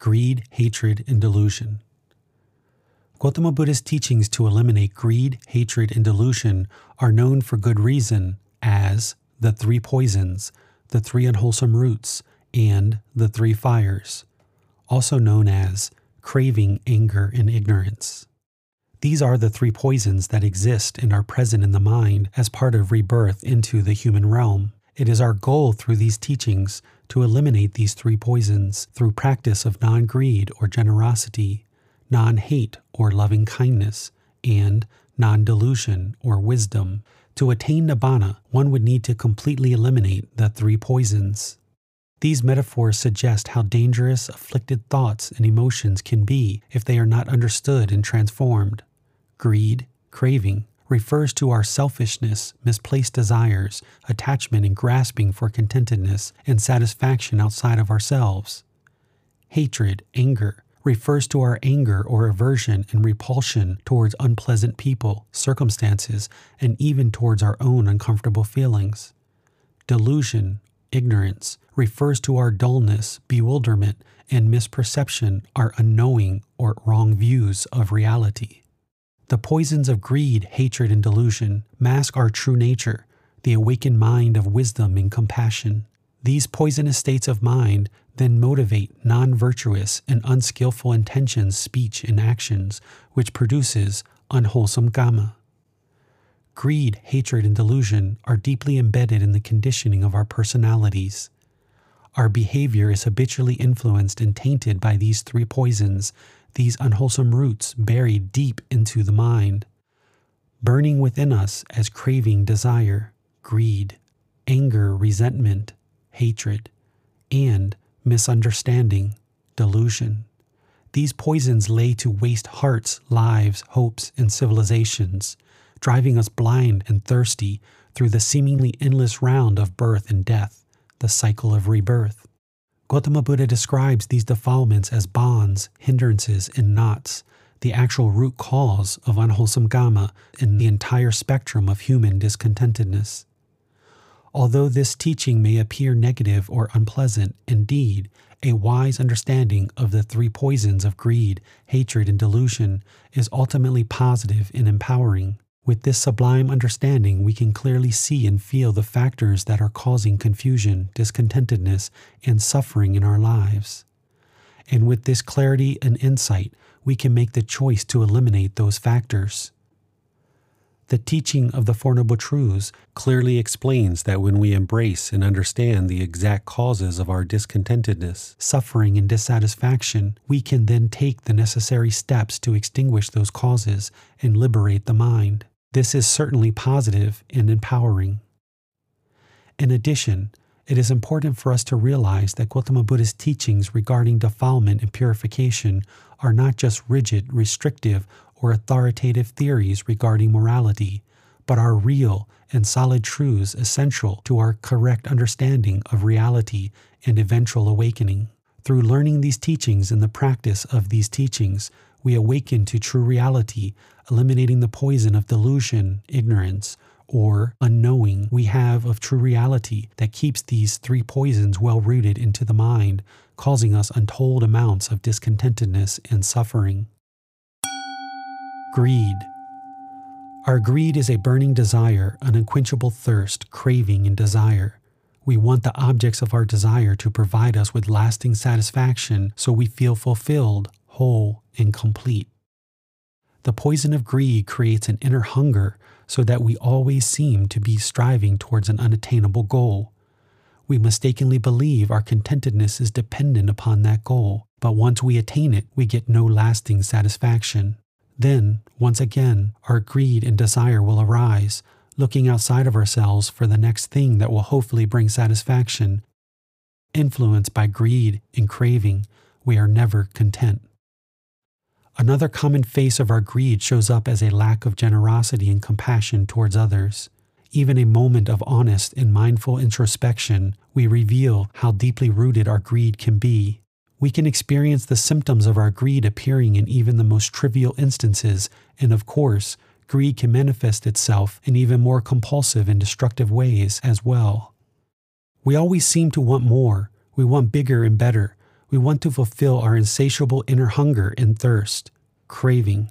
Greed, Hatred, and Delusion. Gautama Buddha's teachings to eliminate greed, hatred, and delusion are known for good reason as the three poisons, the three unwholesome roots, and the three fires, also known as craving, anger, and ignorance. These are the three poisons that exist and are present in the mind as part of rebirth into the human realm. It is our goal through these teachings to eliminate these three poisons through practice of non greed or generosity, non hate or loving kindness, and non delusion or wisdom. To attain nibbana, one would need to completely eliminate the three poisons. These metaphors suggest how dangerous afflicted thoughts and emotions can be if they are not understood and transformed. Greed, craving, refers to our selfishness, misplaced desires, attachment, and grasping for contentedness and satisfaction outside of ourselves. Hatred, anger, refers to our anger or aversion and repulsion towards unpleasant people, circumstances, and even towards our own uncomfortable feelings. Delusion, ignorance, refers to our dullness, bewilderment, and misperception, our unknowing or wrong views of reality. The poisons of greed, hatred, and delusion mask our true nature, the awakened mind of wisdom and compassion. These poisonous states of mind then motivate non virtuous and unskillful intentions, speech, and actions, which produces unwholesome kamma. Greed, hatred, and delusion are deeply embedded in the conditioning of our personalities. Our behavior is habitually influenced and tainted by these three poisons these unwholesome roots buried deep into the mind, burning within us as craving, desire, greed, anger, resentment, hatred, and misunderstanding, delusion. These poisons lay to waste hearts, lives, hopes, and civilizations, driving us blind and thirsty through the seemingly endless round of birth and death, the cycle of rebirth. Gautama Buddha describes these defilements as bonds, hindrances, and knots, the actual root cause of unwholesome kamma in the entire spectrum of human discontentedness. Although this teaching may appear negative or unpleasant, indeed, a wise understanding of the three poisons of greed, hatred, and delusion is ultimately positive and empowering. With this sublime understanding, we can clearly see and feel the factors that are causing confusion, discontentedness, and suffering in our lives. And with this clarity and insight, we can make the choice to eliminate those factors. The teaching of the Four Noble Truths clearly explains that when we embrace and understand the exact causes of our discontentedness, suffering, and dissatisfaction, we can then take the necessary steps to extinguish those causes and liberate the mind. This is certainly positive and empowering. In addition, it is important for us to realize that Gautama Buddha's teachings regarding defilement and purification are not just rigid, restrictive, or authoritative theories regarding morality, but are real and solid truths essential to our correct understanding of reality and eventual awakening. Through learning these teachings and the practice of these teachings, we awaken to true reality, eliminating the poison of delusion, ignorance, or unknowing we have of true reality that keeps these three poisons well rooted into the mind, causing us untold amounts of discontentedness and suffering. Greed. Our greed is a burning desire, an unquenchable thirst, craving, and desire. We want the objects of our desire to provide us with lasting satisfaction so we feel fulfilled, whole, and complete. The poison of greed creates an inner hunger so that we always seem to be striving towards an unattainable goal. We mistakenly believe our contentedness is dependent upon that goal, but once we attain it, we get no lasting satisfaction. Then, once again, our greed and desire will arise, looking outside of ourselves for the next thing that will hopefully bring satisfaction. Influenced by greed and craving, we are never content. Another common face of our greed shows up as a lack of generosity and compassion towards others. Even a moment of honest and mindful introspection, we reveal how deeply rooted our greed can be. We can experience the symptoms of our greed appearing in even the most trivial instances, and of course, greed can manifest itself in even more compulsive and destructive ways as well. We always seem to want more, we want bigger and better, we want to fulfill our insatiable inner hunger and thirst, craving.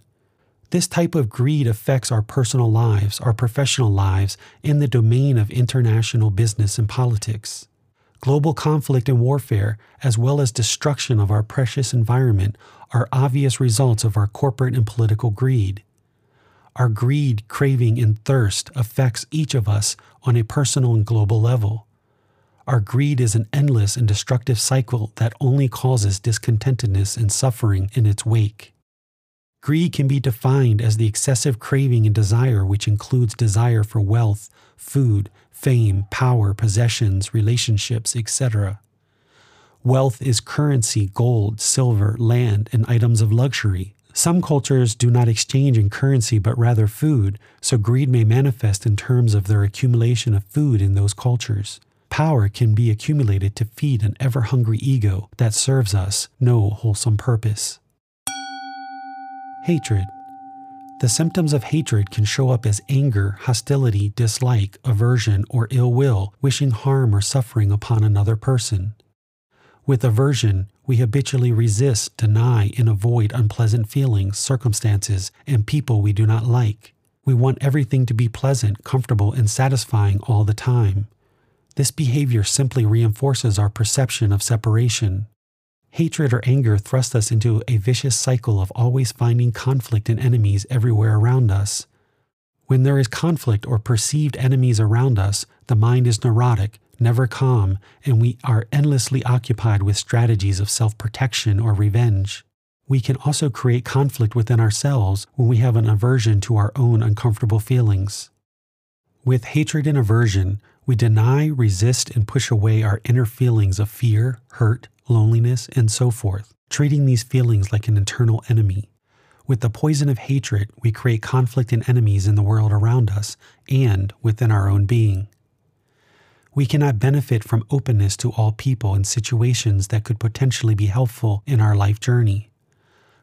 This type of greed affects our personal lives, our professional lives, and the domain of international business and politics. Global conflict and warfare, as well as destruction of our precious environment, are obvious results of our corporate and political greed. Our greed, craving, and thirst affects each of us on a personal and global level. Our greed is an endless and destructive cycle that only causes discontentedness and suffering in its wake. Greed can be defined as the excessive craving and desire, which includes desire for wealth, food, fame, power, possessions, relationships, etc. Wealth is currency, gold, silver, land, and items of luxury. Some cultures do not exchange in currency but rather food, so greed may manifest in terms of their accumulation of food in those cultures. Power can be accumulated to feed an ever hungry ego that serves us no wholesome purpose. Hatred. The symptoms of hatred can show up as anger, hostility, dislike, aversion, or ill will, wishing harm or suffering upon another person. With aversion, we habitually resist, deny, and avoid unpleasant feelings, circumstances, and people we do not like. We want everything to be pleasant, comfortable, and satisfying all the time. This behavior simply reinforces our perception of separation. Hatred or anger thrust us into a vicious cycle of always finding conflict and enemies everywhere around us. When there is conflict or perceived enemies around us, the mind is neurotic, never calm, and we are endlessly occupied with strategies of self protection or revenge. We can also create conflict within ourselves when we have an aversion to our own uncomfortable feelings. With hatred and aversion, we deny, resist, and push away our inner feelings of fear, hurt, loneliness, and so forth, treating these feelings like an internal enemy. With the poison of hatred, we create conflict and enemies in the world around us and within our own being. We cannot benefit from openness to all people and situations that could potentially be helpful in our life journey.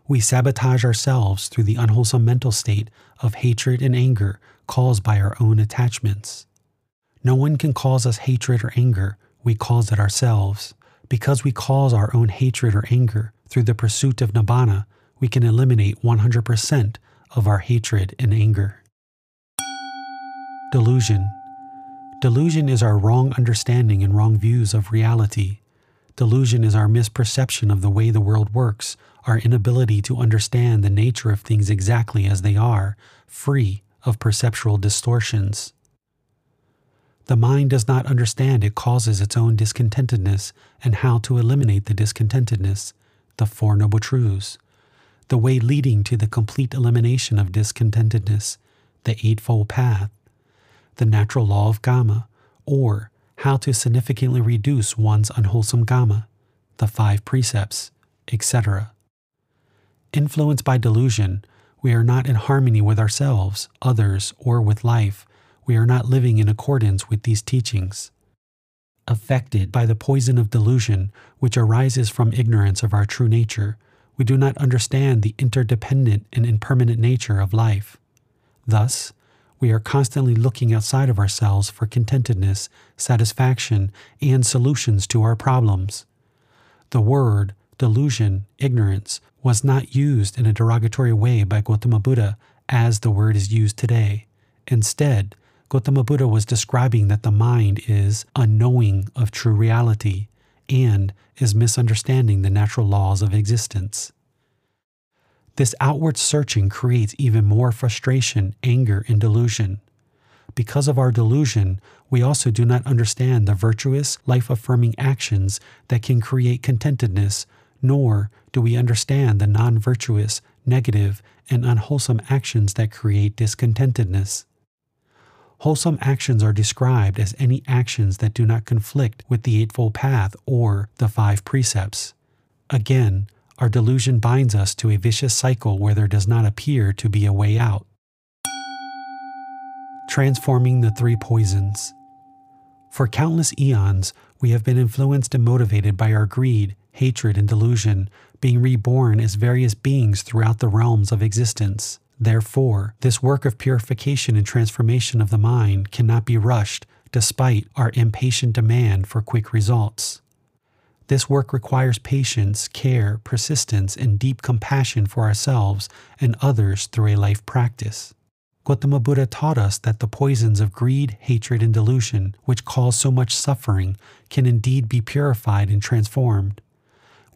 We sabotage ourselves through the unwholesome mental state of hatred and anger caused by our own attachments. No one can cause us hatred or anger, we cause it ourselves. Because we cause our own hatred or anger through the pursuit of nibbana, we can eliminate 100% of our hatred and anger. Delusion. Delusion is our wrong understanding and wrong views of reality. Delusion is our misperception of the way the world works, our inability to understand the nature of things exactly as they are, free of perceptual distortions. The mind does not understand it causes its own discontentedness and how to eliminate the discontentedness, the Four Noble Truths, the way leading to the complete elimination of discontentedness, the Eightfold Path, the natural law of Kamma, or how to significantly reduce one's unwholesome Kamma, the five precepts, etc. Influenced by delusion, we are not in harmony with ourselves, others, or with life we are not living in accordance with these teachings. Affected by the poison of delusion, which arises from ignorance of our true nature, we do not understand the interdependent and impermanent nature of life. Thus, we are constantly looking outside of ourselves for contentedness, satisfaction, and solutions to our problems. The word, delusion, ignorance, was not used in a derogatory way by Gautama Buddha as the word is used today. Instead, Gautama Buddha was describing that the mind is unknowing of true reality and is misunderstanding the natural laws of existence. This outward searching creates even more frustration, anger, and delusion. Because of our delusion, we also do not understand the virtuous, life affirming actions that can create contentedness, nor do we understand the non virtuous, negative, and unwholesome actions that create discontentedness. Wholesome actions are described as any actions that do not conflict with the Eightfold Path or the Five Precepts. Again, our delusion binds us to a vicious cycle where there does not appear to be a way out. Transforming the Three Poisons. For countless eons, we have been influenced and motivated by our greed, hatred, and delusion, being reborn as various beings throughout the realms of existence. Therefore, this work of purification and transformation of the mind cannot be rushed despite our impatient demand for quick results. This work requires patience, care, persistence, and deep compassion for ourselves and others through a life practice. Gautama Buddha taught us that the poisons of greed, hatred, and delusion, which cause so much suffering, can indeed be purified and transformed.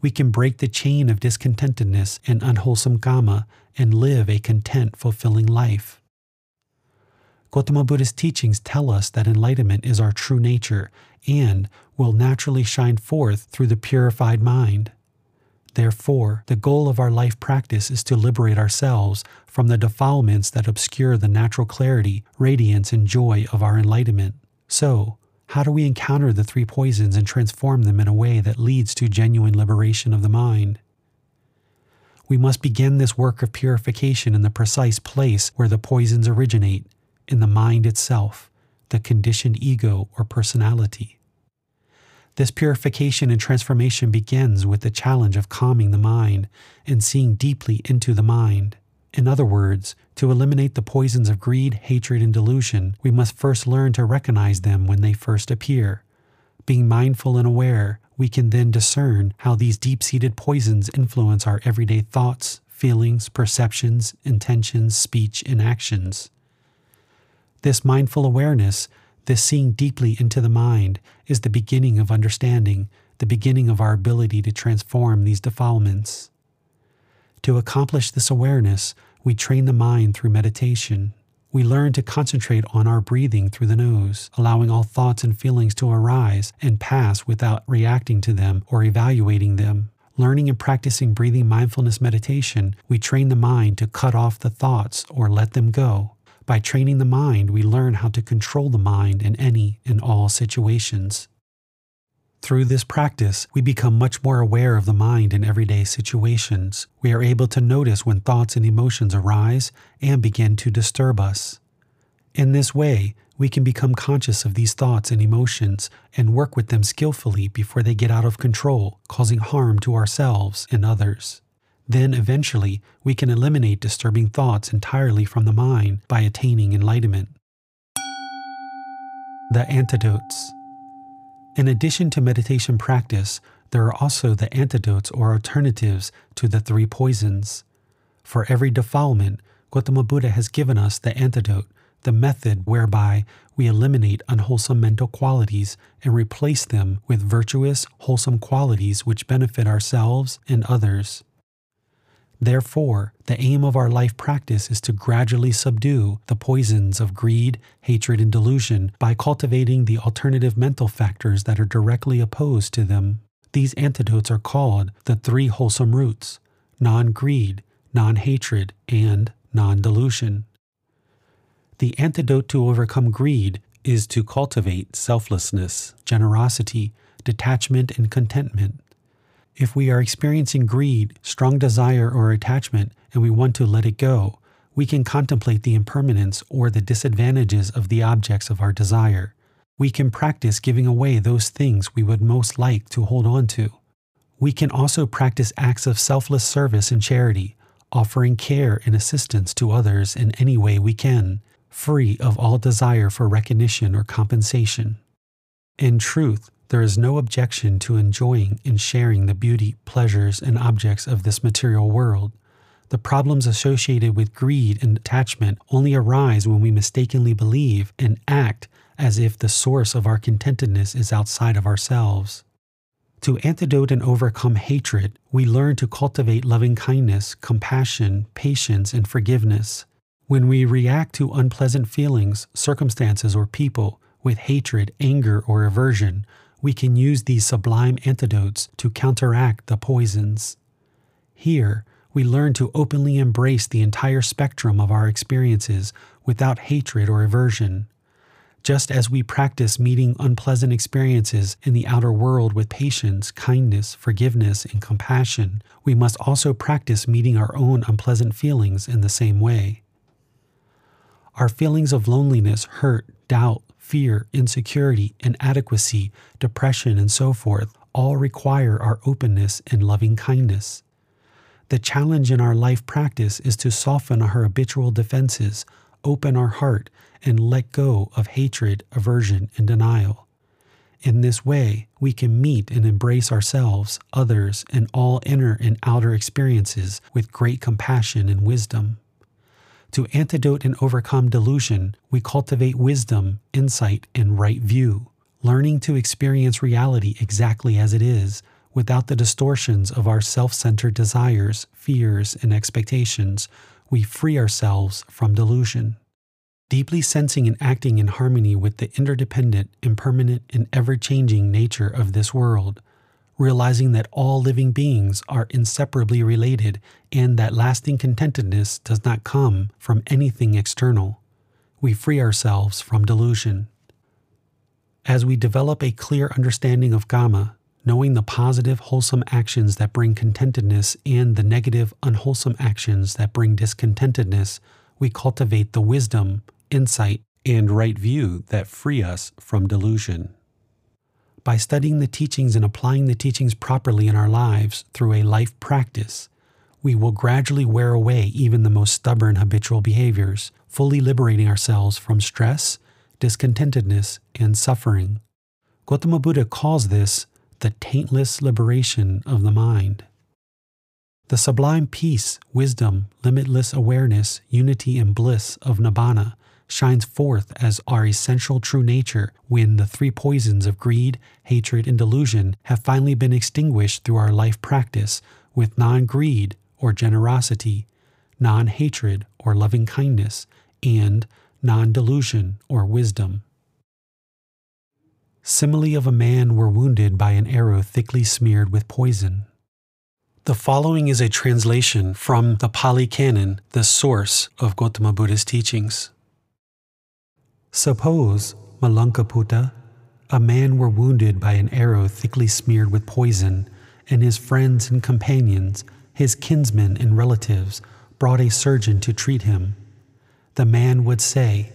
We can break the chain of discontentedness and unwholesome kamma and live a content, fulfilling life. Gautama Buddha's teachings tell us that enlightenment is our true nature and will naturally shine forth through the purified mind. Therefore, the goal of our life practice is to liberate ourselves from the defilements that obscure the natural clarity, radiance, and joy of our enlightenment. So, how do we encounter the three poisons and transform them in a way that leads to genuine liberation of the mind? We must begin this work of purification in the precise place where the poisons originate, in the mind itself, the conditioned ego or personality. This purification and transformation begins with the challenge of calming the mind and seeing deeply into the mind. In other words, to eliminate the poisons of greed, hatred, and delusion, we must first learn to recognize them when they first appear. Being mindful and aware, we can then discern how these deep seated poisons influence our everyday thoughts, feelings, perceptions, intentions, speech, and actions. This mindful awareness, this seeing deeply into the mind, is the beginning of understanding, the beginning of our ability to transform these defilements. To accomplish this awareness, we train the mind through meditation. We learn to concentrate on our breathing through the nose, allowing all thoughts and feelings to arise and pass without reacting to them or evaluating them. Learning and practicing breathing mindfulness meditation, we train the mind to cut off the thoughts or let them go. By training the mind, we learn how to control the mind in any and all situations. Through this practice, we become much more aware of the mind in everyday situations. We are able to notice when thoughts and emotions arise and begin to disturb us. In this way, we can become conscious of these thoughts and emotions and work with them skillfully before they get out of control, causing harm to ourselves and others. Then, eventually, we can eliminate disturbing thoughts entirely from the mind by attaining enlightenment. The Antidotes in addition to meditation practice, there are also the antidotes or alternatives to the three poisons. For every defilement, Gautama Buddha has given us the antidote, the method whereby we eliminate unwholesome mental qualities and replace them with virtuous, wholesome qualities which benefit ourselves and others. Therefore, the aim of our life practice is to gradually subdue the poisons of greed, hatred, and delusion by cultivating the alternative mental factors that are directly opposed to them. These antidotes are called the three wholesome roots non greed, non hatred, and non delusion. The antidote to overcome greed is to cultivate selflessness, generosity, detachment, and contentment. If we are experiencing greed, strong desire, or attachment, and we want to let it go, we can contemplate the impermanence or the disadvantages of the objects of our desire. We can practice giving away those things we would most like to hold on to. We can also practice acts of selfless service and charity, offering care and assistance to others in any way we can, free of all desire for recognition or compensation. In truth, there is no objection to enjoying and sharing the beauty, pleasures, and objects of this material world. The problems associated with greed and attachment only arise when we mistakenly believe and act as if the source of our contentedness is outside of ourselves. To antidote and overcome hatred, we learn to cultivate loving kindness, compassion, patience, and forgiveness. When we react to unpleasant feelings, circumstances, or people with hatred, anger, or aversion, we can use these sublime antidotes to counteract the poisons. Here, we learn to openly embrace the entire spectrum of our experiences without hatred or aversion. Just as we practice meeting unpleasant experiences in the outer world with patience, kindness, forgiveness, and compassion, we must also practice meeting our own unpleasant feelings in the same way. Our feelings of loneliness, hurt, doubt, fear, insecurity, inadequacy, depression, and so forth all require our openness and loving kindness. The challenge in our life practice is to soften our habitual defenses, open our heart, and let go of hatred, aversion, and denial. In this way, we can meet and embrace ourselves, others, and all inner and outer experiences with great compassion and wisdom. To antidote and overcome delusion, we cultivate wisdom, insight, and right view, learning to experience reality exactly as it is, without the distortions of our self centered desires, fears, and expectations. We free ourselves from delusion deeply sensing and acting in harmony with the interdependent, impermanent, and ever changing nature of this world, realizing that all living beings are inseparably related and that lasting contentedness does not come from anything external. We free ourselves from delusion. As we develop a clear understanding of Kamma, knowing the positive, wholesome actions that bring contentedness and the negative, unwholesome actions that bring discontentedness, we cultivate the wisdom insight, and right view that free us from delusion. By studying the teachings and applying the teachings properly in our lives through a life practice, we will gradually wear away even the most stubborn habitual behaviors, fully liberating ourselves from stress, discontentedness, and suffering. Gautama Buddha calls this the taintless liberation of the mind. The sublime peace, wisdom, limitless awareness, unity, and bliss of Nibbana shines forth as our essential true nature when the three poisons of greed, hatred, and delusion have finally been extinguished through our life practice with non greed or generosity, non hatred or loving kindness, and non delusion or wisdom. Simile of a man were wounded by an arrow thickly smeared with poison. The following is a translation from the Pali Canon, the source of Gautama Buddha's teachings. Suppose, Malunkyaputta, a man were wounded by an arrow thickly smeared with poison, and his friends and companions, his kinsmen and relatives, brought a surgeon to treat him. The man would say,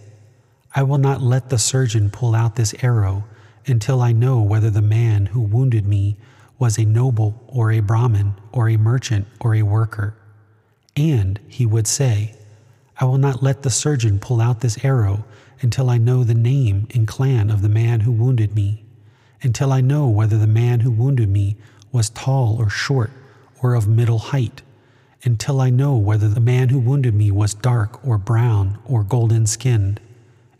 I will not let the surgeon pull out this arrow until I know whether the man who wounded me was a noble or a Brahmin or a merchant or a worker. And he would say, I will not let the surgeon pull out this arrow until I know the name and clan of the man who wounded me, until I know whether the man who wounded me was tall or short or of middle height, until I know whether the man who wounded me was dark or brown or golden skinned,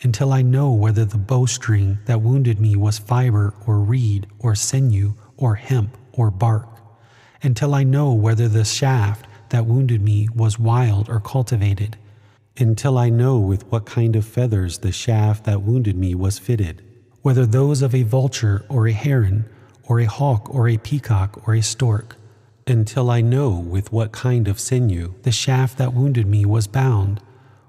until I know whether the bowstring that wounded me was fiber or reed or sinew or hemp or bark, until I know whether the shaft that wounded me was wild or cultivated until I know with what kind of feathers the shaft that wounded me was fitted, whether those of a vulture or a heron, or a hawk or a peacock or a stork, until I know with what kind of sinew the shaft that wounded me was bound,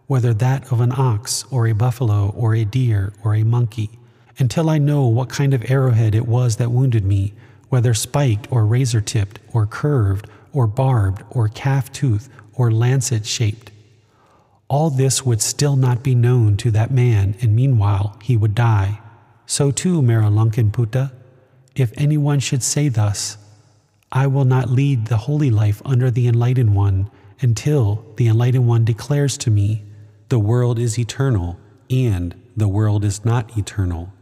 whether that of an ox or a buffalo or a deer or a monkey, until I know what kind of arrowhead it was that wounded me, whether spiked or razor tipped or curved or barbed or calf tooth or lancet shaped all this would still not be known to that man, and meanwhile he would die. So too, Putta, if anyone should say thus, I will not lead the holy life under the Enlightened One until the Enlightened One declares to me, The world is eternal, and the world is not eternal.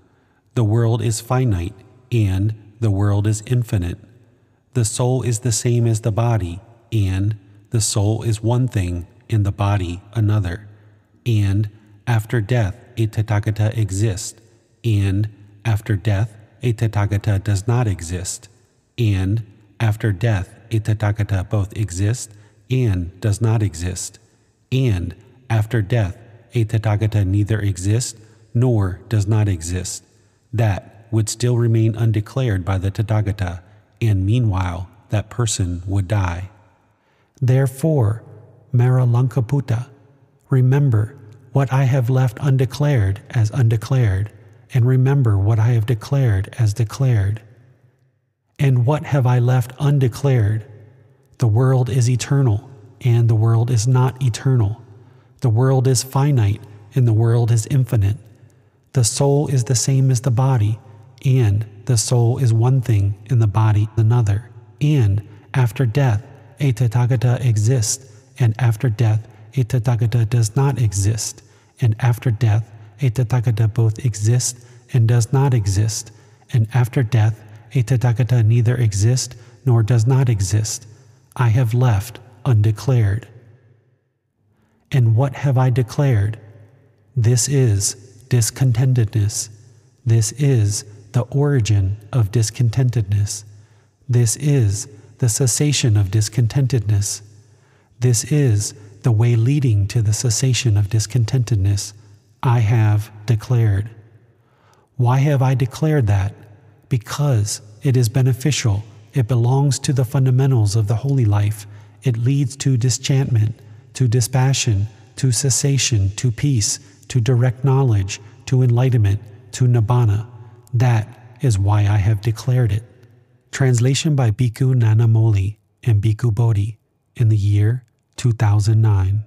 The world is finite, and the world is infinite. The soul is the same as the body, and the soul is one thing in the body another, and after death a Tathagata exists, and after death a Tathagata does not exist. and after death, a Tathagata both exists and does not exist, and after death, a Tathagata neither exists nor does not exist. That would still remain undeclared by the Tathagata, and meanwhile, that person would die. Therefore, Maralankaputta, remember what I have left undeclared as undeclared, and remember what I have declared as declared. And what have I left undeclared? The world is eternal, and the world is not eternal. The world is finite, and the world is infinite. The soul is the same as the body, and the soul is one thing, and the body another. And after death, a Tathagata exists, and after death, a Tathagata does not exist, and after death, a Tathagata both exists and does not exist, and after death, a Tathagata neither exists nor does not exist. I have left undeclared. And what have I declared? This is discontentedness. This is the origin of discontentedness. This is the cessation of discontentedness. This is the way leading to the cessation of discontentedness. I have declared. Why have I declared that? Because it is beneficial, it belongs to the fundamentals of the holy life, it leads to disenchantment, to dispassion, to cessation, to peace, to direct knowledge, to enlightenment, to nibbana. That is why I have declared it. Translation by Bhikkhu Nanamoli and Bhikkhu Bodhi in the year 2009.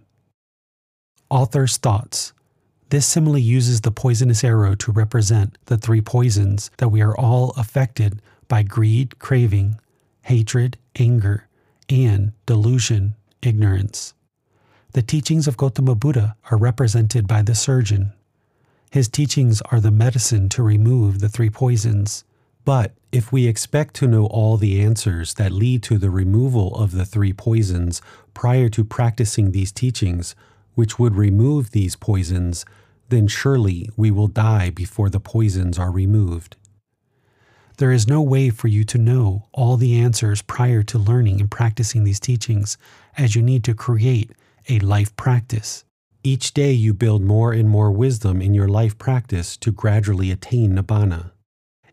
Author's Thoughts This simile uses the poisonous arrow to represent the three poisons that we are all affected by greed, craving, hatred, anger, and delusion, ignorance. The teachings of Gautama Buddha are represented by the surgeon. His teachings are the medicine to remove the three poisons. But if we expect to know all the answers that lead to the removal of the three poisons prior to practicing these teachings, which would remove these poisons, then surely we will die before the poisons are removed. There is no way for you to know all the answers prior to learning and practicing these teachings, as you need to create a life practice. Each day you build more and more wisdom in your life practice to gradually attain Nibbana.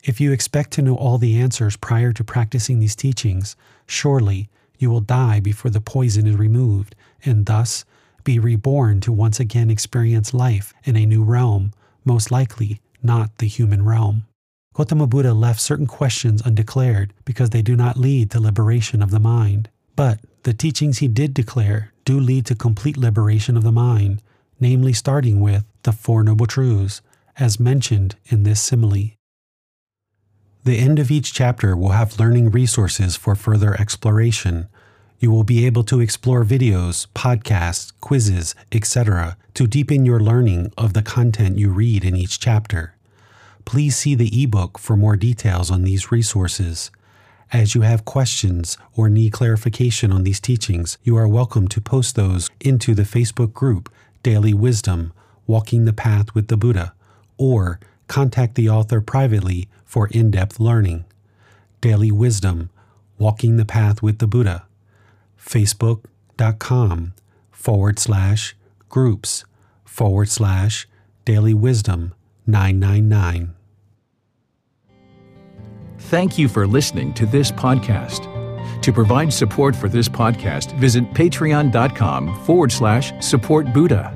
If you expect to know all the answers prior to practicing these teachings, surely you will die before the poison is removed, and thus be reborn to once again experience life in a new realm, most likely not the human realm. Gautama Buddha left certain questions undeclared because they do not lead to liberation of the mind. But the teachings he did declare do lead to complete liberation of the mind, namely starting with the Four Noble Truths, as mentioned in this simile. The end of each chapter will have learning resources for further exploration. You will be able to explore videos, podcasts, quizzes, etc., to deepen your learning of the content you read in each chapter. Please see the ebook for more details on these resources. As you have questions or need clarification on these teachings, you are welcome to post those into the Facebook group Daily Wisdom Walking the Path with the Buddha, or contact the author privately for in depth learning. Daily Wisdom Walking the Path with the Buddha. Facebook.com forward slash groups forward slash Daily Wisdom 999. Thank you for listening to this podcast. To provide support for this podcast, visit patreon.com forward slash support Buddha.